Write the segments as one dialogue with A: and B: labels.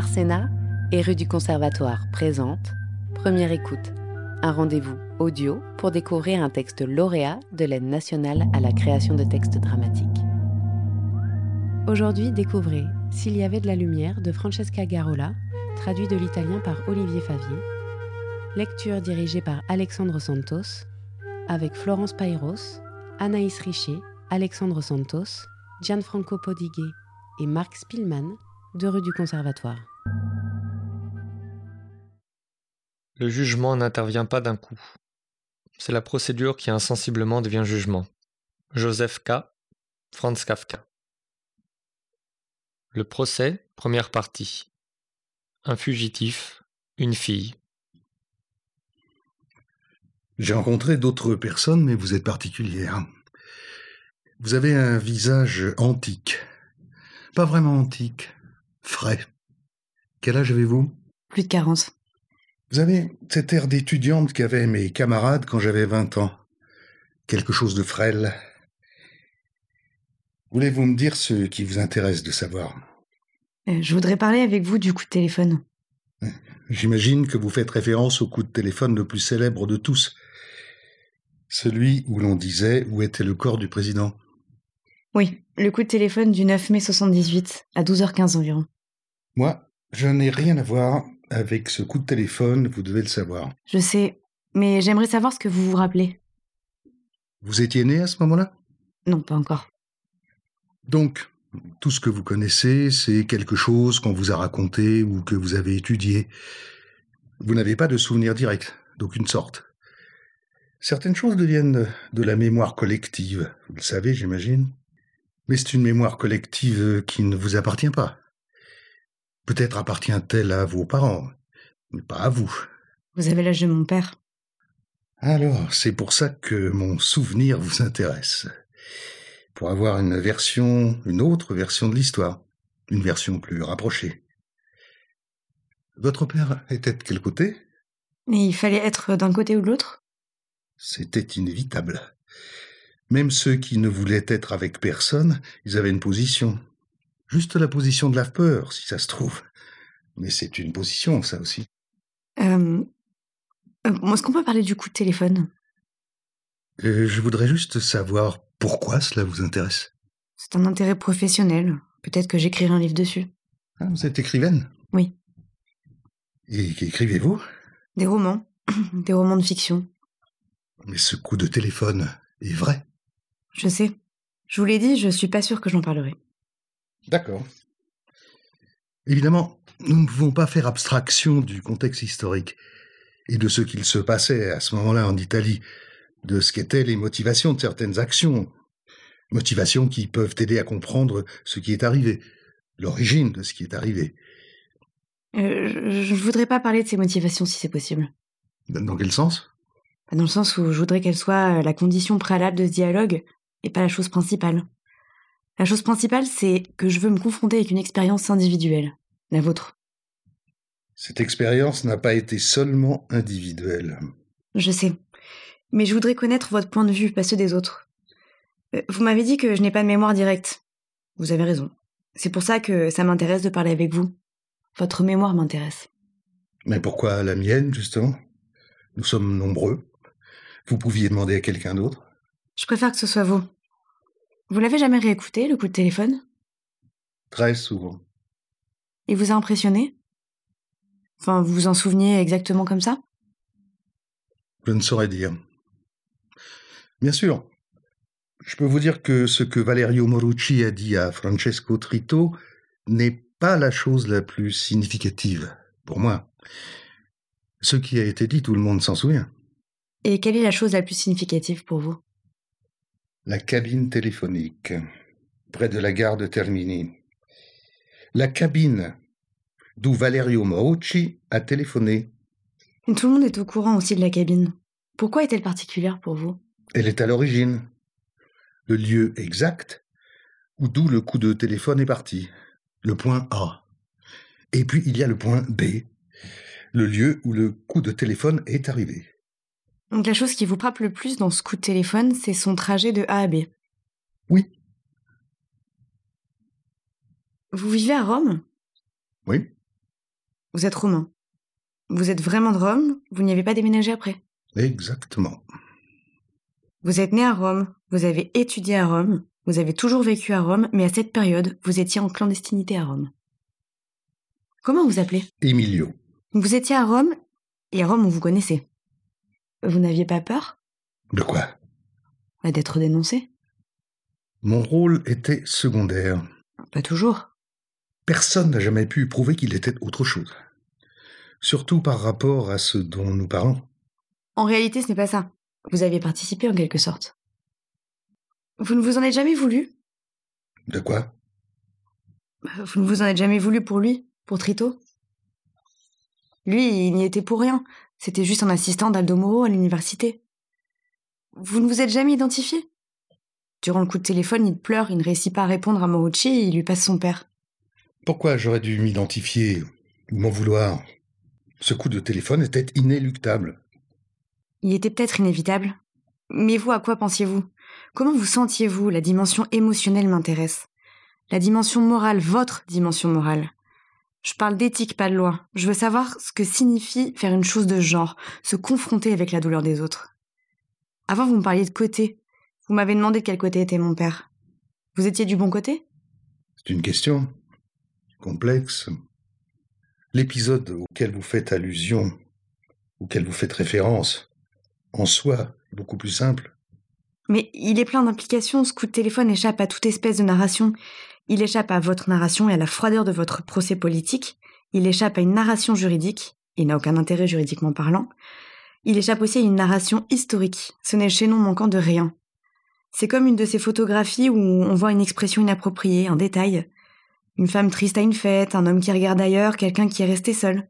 A: Arsena et rue du Conservatoire présente Première écoute, un rendez-vous audio pour découvrir un texte lauréat de l'aide nationale à la création de textes dramatiques. Aujourd'hui, découvrez S'il y avait de la lumière de Francesca Garola, traduit de l'italien par Olivier Favier. Lecture dirigée par Alexandre Santos, avec Florence Pairos, Anaïs Richer, Alexandre Santos, Gianfranco Podiguet et Marc Spielmann de rue du Conservatoire.
B: Le jugement n'intervient pas d'un coup. C'est la procédure qui insensiblement devient jugement. Joseph K. Franz Kafka. Le procès, première partie. Un fugitif, une fille.
C: J'ai rencontré d'autres personnes, mais vous êtes particulière. Vous avez un visage antique. Pas vraiment antique, frais. Quel âge avez-vous?
D: Plus de 40.
C: Vous avez cet air d'étudiante qu'avaient mes camarades quand j'avais 20 ans. Quelque chose de frêle. Voulez-vous me dire ce qui vous intéresse de savoir?
D: Euh, je voudrais parler avec vous du coup de téléphone.
C: J'imagine que vous faites référence au coup de téléphone le plus célèbre de tous. Celui où l'on disait où était le corps du président.
D: Oui, le coup de téléphone du 9 mai 78, à 12h15 environ.
C: Moi, je n'ai rien à voir avec ce coup de téléphone, vous devez le savoir.
D: Je sais, mais j'aimerais savoir ce que vous vous rappelez.
C: Vous étiez né à ce moment-là?
D: Non, pas encore.
C: Donc, tout ce que vous connaissez, c'est quelque chose qu'on vous a raconté ou que vous avez étudié. Vous n'avez pas de souvenir direct, d'aucune sorte. Certaines choses deviennent de la mémoire collective, vous le savez, j'imagine. Mais c'est une mémoire collective qui ne vous appartient pas. Peut-être appartient-elle à vos parents, mais pas à vous.
D: Vous avez l'âge de mon père.
C: Alors, c'est pour ça que mon souvenir vous intéresse. Pour avoir une version, une autre version de l'histoire. Une version plus rapprochée. Votre père était de quel côté?
D: Et il fallait être d'un côté ou de l'autre
C: C'était inévitable. Même ceux qui ne voulaient être avec personne, ils avaient une position. Juste la position de la peur, si ça se trouve. Mais c'est une position, ça aussi.
D: Euh... Est-ce qu'on peut parler du coup de téléphone?
C: Euh, je voudrais juste savoir pourquoi cela vous intéresse.
D: C'est un intérêt professionnel. Peut-être que j'écrirai un livre dessus.
C: Ah, vous êtes écrivaine?
D: Oui.
C: Et qu'écrivez-vous?
D: Des romans. Des romans de fiction.
C: Mais ce coup de téléphone est vrai.
D: Je sais. Je vous l'ai dit, je suis pas sûre que j'en parlerai.
C: D'accord. Évidemment, nous ne pouvons pas faire abstraction du contexte historique et de ce qu'il se passait à ce moment-là en Italie, de ce qu'étaient les motivations de certaines actions, motivations qui peuvent aider à comprendre ce qui est arrivé, l'origine de ce qui est arrivé.
D: Euh, je, je voudrais pas parler de ces motivations si c'est possible.
C: Dans quel sens?
D: Dans le sens où je voudrais qu'elle soit la condition préalable de ce dialogue et pas la chose principale. La chose principale, c'est que je veux me confronter avec une expérience individuelle, la vôtre.
C: Cette expérience n'a pas été seulement individuelle.
D: Je sais. Mais je voudrais connaître votre point de vue, pas ceux des autres. Euh, Vous m'avez dit que je n'ai pas de mémoire directe. Vous avez raison. C'est pour ça que ça m'intéresse de parler avec vous. Votre mémoire m'intéresse.
C: Mais pourquoi la mienne, justement? Nous sommes nombreux. Vous pouviez demander à quelqu'un d'autre?
D: Je préfère que ce soit vous. Vous l'avez jamais réécouté, le coup de téléphone?
C: Très souvent.
D: Il vous a impressionné? Enfin, vous vous en souveniez exactement comme ça?
C: Je ne saurais dire. Bien sûr. Je peux vous dire que ce que Valerio Morucci a dit à Francesco Trito n'est pas la chose la plus significative, pour moi. Ce qui a été dit, tout le monde s'en souvient.
D: Et quelle est la chose la plus significative pour vous?
C: La cabine téléphonique, près de la gare de Termini. La cabine d'où Valerio Morucci a téléphoné.
D: Tout le monde est au courant aussi de la cabine. Pourquoi est-elle particulière pour vous?
C: Elle est à l'origine. Le lieu exact où d'où le coup de téléphone est parti. Le point A. Et puis il y a le point B. Le lieu où le coup de téléphone est arrivé.
D: Donc la chose qui vous frappe le plus dans ce coup de téléphone, c'est son trajet de A à B.
C: Oui.
D: Vous vivez à Rome?
C: Oui.
D: Vous êtes romain. Vous êtes vraiment de Rome, vous n'y avez pas déménagé après?
C: Exactement.
D: Vous êtes né à Rome, vous avez étudié à Rome, vous avez toujours vécu à Rome, mais à cette période, vous étiez en clandestinité à Rome. Comment vous appelez?
C: Emilio.
D: Vous étiez à Rome, et à Rome on vous connaissait. Vous n'aviez pas peur?
C: De quoi?
D: Bah, D'être dénoncé
C: Mon rôle était secondaire.
D: Pas toujours.
C: Personne n'a jamais pu prouver qu'il était autre chose. Surtout par rapport à ce dont nous parlons.
D: En réalité, ce n'est pas ça. Vous aviez participé en quelque sorte. Vous ne vous en êtes jamais voulu?
C: De quoi?
D: Vous ne vous en êtes jamais voulu pour lui, pour Trito? Lui, il n'y était pour rien. C'était juste un assistant d'Aldo Moro à l'université. Vous ne vous êtes jamais identifié? Durant le coup de téléphone, il pleure, il ne réussit pas à répondre à Morucci et il lui passe son père.
C: Pourquoi j'aurais dû m'identifier ou m'en vouloir? Ce coup de téléphone était inéluctable.
D: Il était peut-être inévitable. Mais vous, à quoi pensiez-vous? Comment vous sentiez-vous? La dimension émotionnelle m'intéresse. La dimension morale, votre dimension morale. Je parle d'éthique, pas de loi. Je veux savoir ce que signifie faire une chose de genre, se confronter avec la douleur des autres. Avant, vous me parliez de côté. Vous m'avez demandé de quel côté était mon père. Vous étiez du bon côté?
C: C'est une question complexe. L'épisode auquel vous faites allusion, auquel vous faites référence, en soi, est beaucoup plus simple.
D: Mais il est plein d'implications, ce coup de téléphone échappe à toute espèce de narration. Il échappe à votre narration et à la froideur de votre procès politique. Il échappe à une narration juridique. Il n'a aucun intérêt juridiquement parlant. Il échappe aussi à une narration historique. Ce n'est le chaînon manquant de rien. C'est comme une de ces photographies où on voit une expression inappropriée, un détail. Une femme triste à une fête, un homme qui regarde ailleurs, quelqu'un qui est resté seul.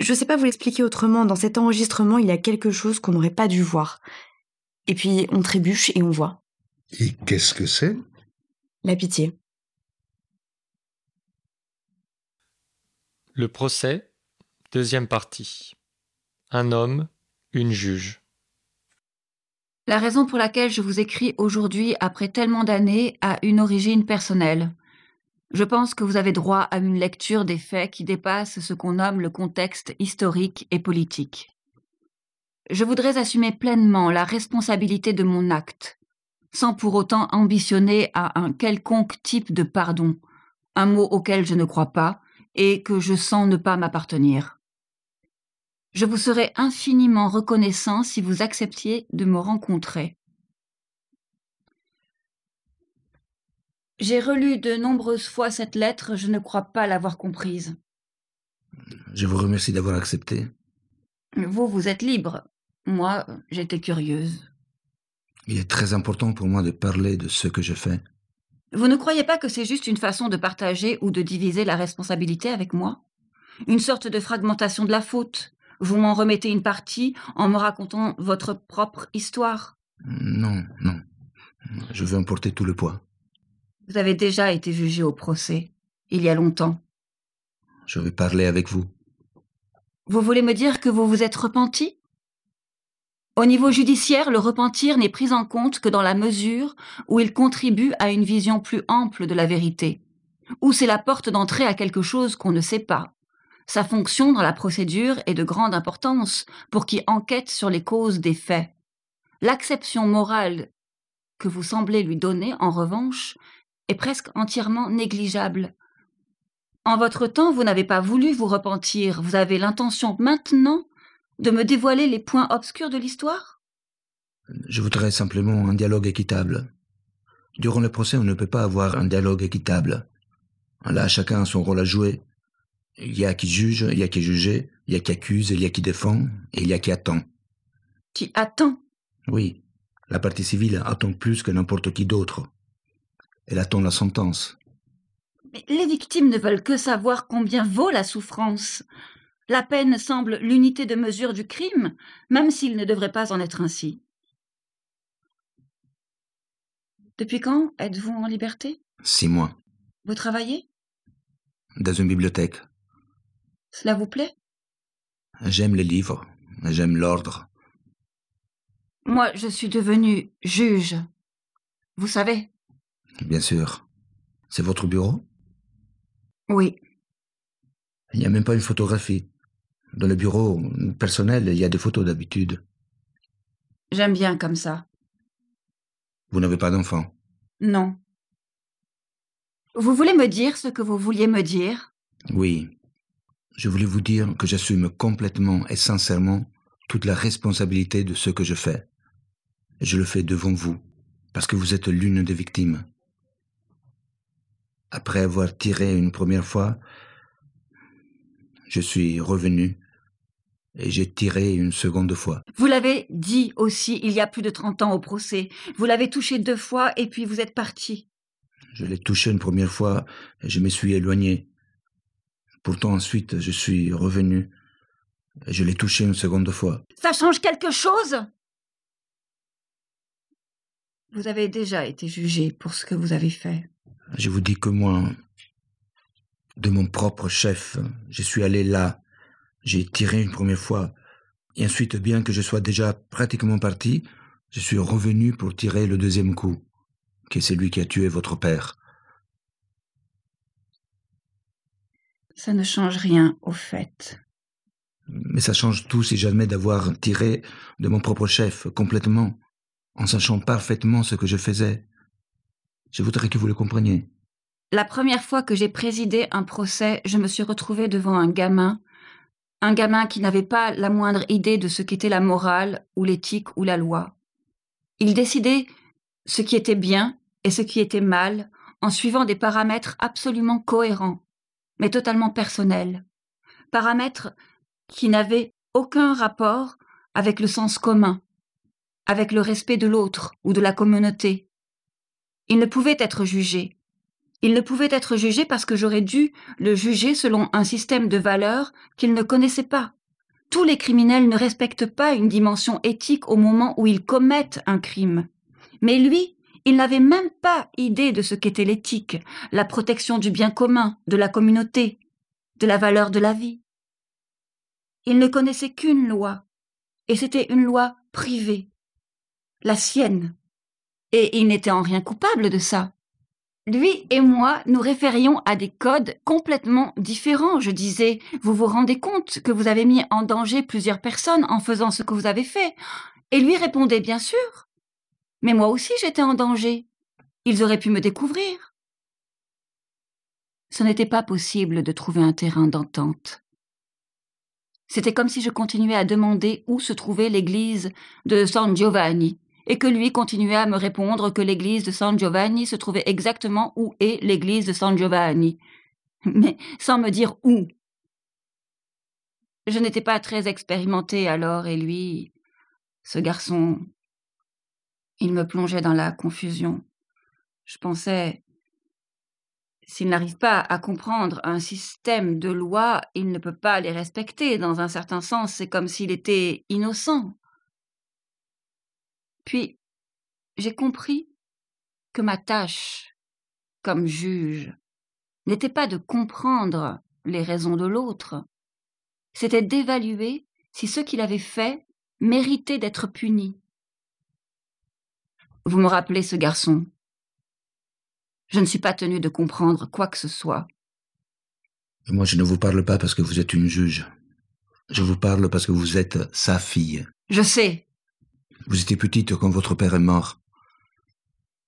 D: Je sais pas vous l'expliquer autrement, dans cet enregistrement, il y a quelque chose qu'on n'aurait pas dû voir. Et puis on trébuche et on voit.
C: Et qu'est-ce que c'est?
D: La pitié.
B: Le procès, deuxième partie. Un homme, une juge.
E: La raison pour laquelle je vous écris aujourd'hui après tellement d'années a une origine personnelle. Je pense que vous avez droit à une lecture des faits qui dépasse ce qu'on nomme le contexte historique et politique. Je voudrais assumer pleinement la responsabilité de mon acte, sans pour autant ambitionner à un quelconque type de pardon, un mot auquel je ne crois pas et que je sens ne pas m'appartenir. Je vous serais infiniment reconnaissant si vous acceptiez de me rencontrer. J'ai relu de nombreuses fois cette lettre, je ne crois pas l'avoir comprise.
F: Je vous remercie d'avoir accepté.
E: Vous, vous êtes libre. Moi, j'étais curieuse.
F: Il est très important pour moi de parler de ce que je fais.
E: Vous ne croyez pas que c'est juste une façon de partager ou de diviser la responsabilité avec moi? Une sorte de fragmentation de la faute? Vous m'en remettez une partie en me racontant votre propre histoire?
F: Non, non. Je veux emporter tout le poids.
E: Vous avez déjà été jugé au procès, il y a longtemps.
F: Je vais parler avec vous.
E: Vous voulez me dire que vous vous êtes repenti? Au niveau judiciaire, le repentir n'est pris en compte que dans la mesure où il contribue à une vision plus ample de la vérité, ou c'est la porte d'entrée à quelque chose qu'on ne sait pas. Sa fonction dans la procédure est de grande importance pour qui enquête sur les causes des faits. L'acception morale que vous semblez lui donner, en revanche, est presque entièrement négligeable. En votre temps, vous n'avez pas voulu vous repentir, vous avez l'intention maintenant de me dévoiler les points obscurs de l'histoire?
F: Je voudrais simplement un dialogue équitable. Durant le procès, on ne peut pas avoir un dialogue équitable. Là, chacun a son rôle à jouer. Il y a qui juge, il y a qui est jugé, il y a qui accuse, il y a qui défend, et il y a qui attend.
E: Qui attend?
F: Oui, la partie civile attend plus que n'importe qui d'autre. Elle attend la sentence.
E: Mais les victimes ne veulent que savoir combien vaut la souffrance. La peine semble l'unité de mesure du crime, même s'il ne devrait pas en être ainsi. Depuis quand êtes-vous en liberté?
F: Six mois.
E: Vous travaillez?
F: Dans une bibliothèque.
E: Cela vous plaît?
F: J'aime les livres. J'aime l'ordre.
E: Moi, je suis devenue juge. Vous savez?
F: Bien sûr. C'est votre bureau?
E: Oui.
F: Il n'y a même pas une photographie. Dans le bureau personnel, il y a des photos d'habitude.
E: J'aime bien comme ça.
F: Vous n'avez pas d'enfant?
E: Non. Vous voulez me dire ce que vous vouliez me dire?
F: Oui. Je voulais vous dire que j'assume complètement et sincèrement toute la responsabilité de ce que je fais. Je le fais devant vous, parce que vous êtes l'une des victimes. Après avoir tiré une première fois, je suis revenu et j'ai tiré une seconde fois.
E: Vous l'avez dit aussi il y a plus de trente ans au procès. Vous l'avez touché deux fois et puis vous êtes parti.
F: Je l'ai touché une première fois et je me suis éloigné. Pourtant ensuite je suis revenu et je l'ai touché une seconde fois.
E: Ça change quelque chose? Vous avez déjà été jugé pour ce que vous avez fait.
F: Je vous dis que moi, de mon propre chef, je suis allé là, j'ai tiré une première fois, et ensuite, bien que je sois déjà pratiquement parti, je suis revenu pour tirer le deuxième coup, qui est celui qui a tué votre père.
E: Ça ne change rien au fait.
F: Mais ça change tout si j'admets d'avoir tiré de mon propre chef complètement, en sachant parfaitement ce que je faisais. Je voudrais que vous le compreniez.
E: La première fois que j'ai présidé un procès, je me suis retrouvée devant un gamin, un gamin qui n'avait pas la moindre idée de ce qu'était la morale ou l'éthique ou la loi. Il décidait ce qui était bien et ce qui était mal en suivant des paramètres absolument cohérents, mais totalement personnels. Paramètres qui n'avaient aucun rapport avec le sens commun, avec le respect de l'autre ou de la communauté. Il ne pouvait être jugé, il ne pouvait être jugé parce que j'aurais dû le juger selon un système de valeurs qu'il ne connaissait pas. Tous les criminels ne respectent pas une dimension éthique au moment où ils commettent un crime. Mais lui, il n'avait même pas idée de ce qu'était l'éthique, la protection du bien commun, de la communauté, de la valeur de la vie. Il ne connaissait qu'une loi, et c'était une loi privée, la sienne. Et il n'était en rien coupable de ça. Lui et moi nous référions à des codes complètement différents. Je disais, vous vous rendez compte que vous avez mis en danger plusieurs personnes en faisant ce que vous avez fait Et lui répondait, bien sûr. Mais moi aussi j'étais en danger. Ils auraient pu me découvrir. Ce n'était pas possible de trouver un terrain d'entente. C'était comme si je continuais à demander où se trouvait l'église de San Giovanni, et que lui continuait à me répondre que l'église de San Giovanni se trouvait exactement où est l'église de San Giovanni, mais sans me dire où. Je n'étais pas très expérimentée alors, et lui, ce garçon, il me plongeait dans la confusion. Je pensais, s'il n'arrive pas à comprendre un système de lois, il ne peut pas les respecter. Dans un certain sens, c'est comme s'il était innocent. Puis, j'ai compris que ma tâche, comme juge, n'était pas de comprendre les raisons de l'autre, c'était d'évaluer si ce qu'il avait fait méritait d'être puni. Vous me rappelez ce garçon. Je ne suis pas tenu de comprendre quoi que ce soit.
F: Moi, je ne vous parle pas parce que vous êtes une juge. Je vous parle parce que vous êtes sa fille.
E: Je sais,
F: vous étiez petite quand votre père est mort.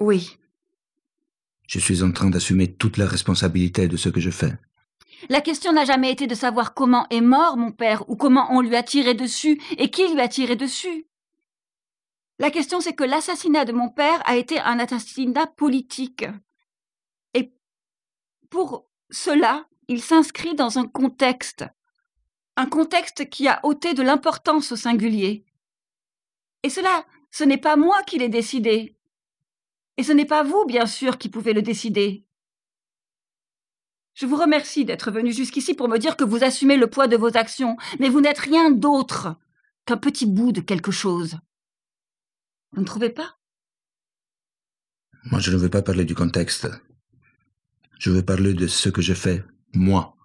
E: Oui.
F: Je suis en train d'assumer toute la responsabilité de ce que je fais.
E: La question n'a jamais été de savoir comment est mort mon père ou comment on lui a tiré dessus et qui lui a tiré dessus. La question c'est que l'assassinat de mon père a été un assassinat politique. Et pour cela, il s'inscrit dans un contexte. Un contexte qui a ôté de l'importance au singulier. Et cela, ce n'est pas moi qui l'ai décidé. Et ce n'est pas vous, bien sûr, qui pouvez le décider. Je vous remercie d'être venu jusqu'ici pour me dire que vous assumez le poids de vos actions, mais vous n'êtes rien d'autre qu'un petit bout de quelque chose. Vous ne trouvez pas?
F: Moi, je ne veux pas parler du contexte. Je veux parler de ce que je fais, moi.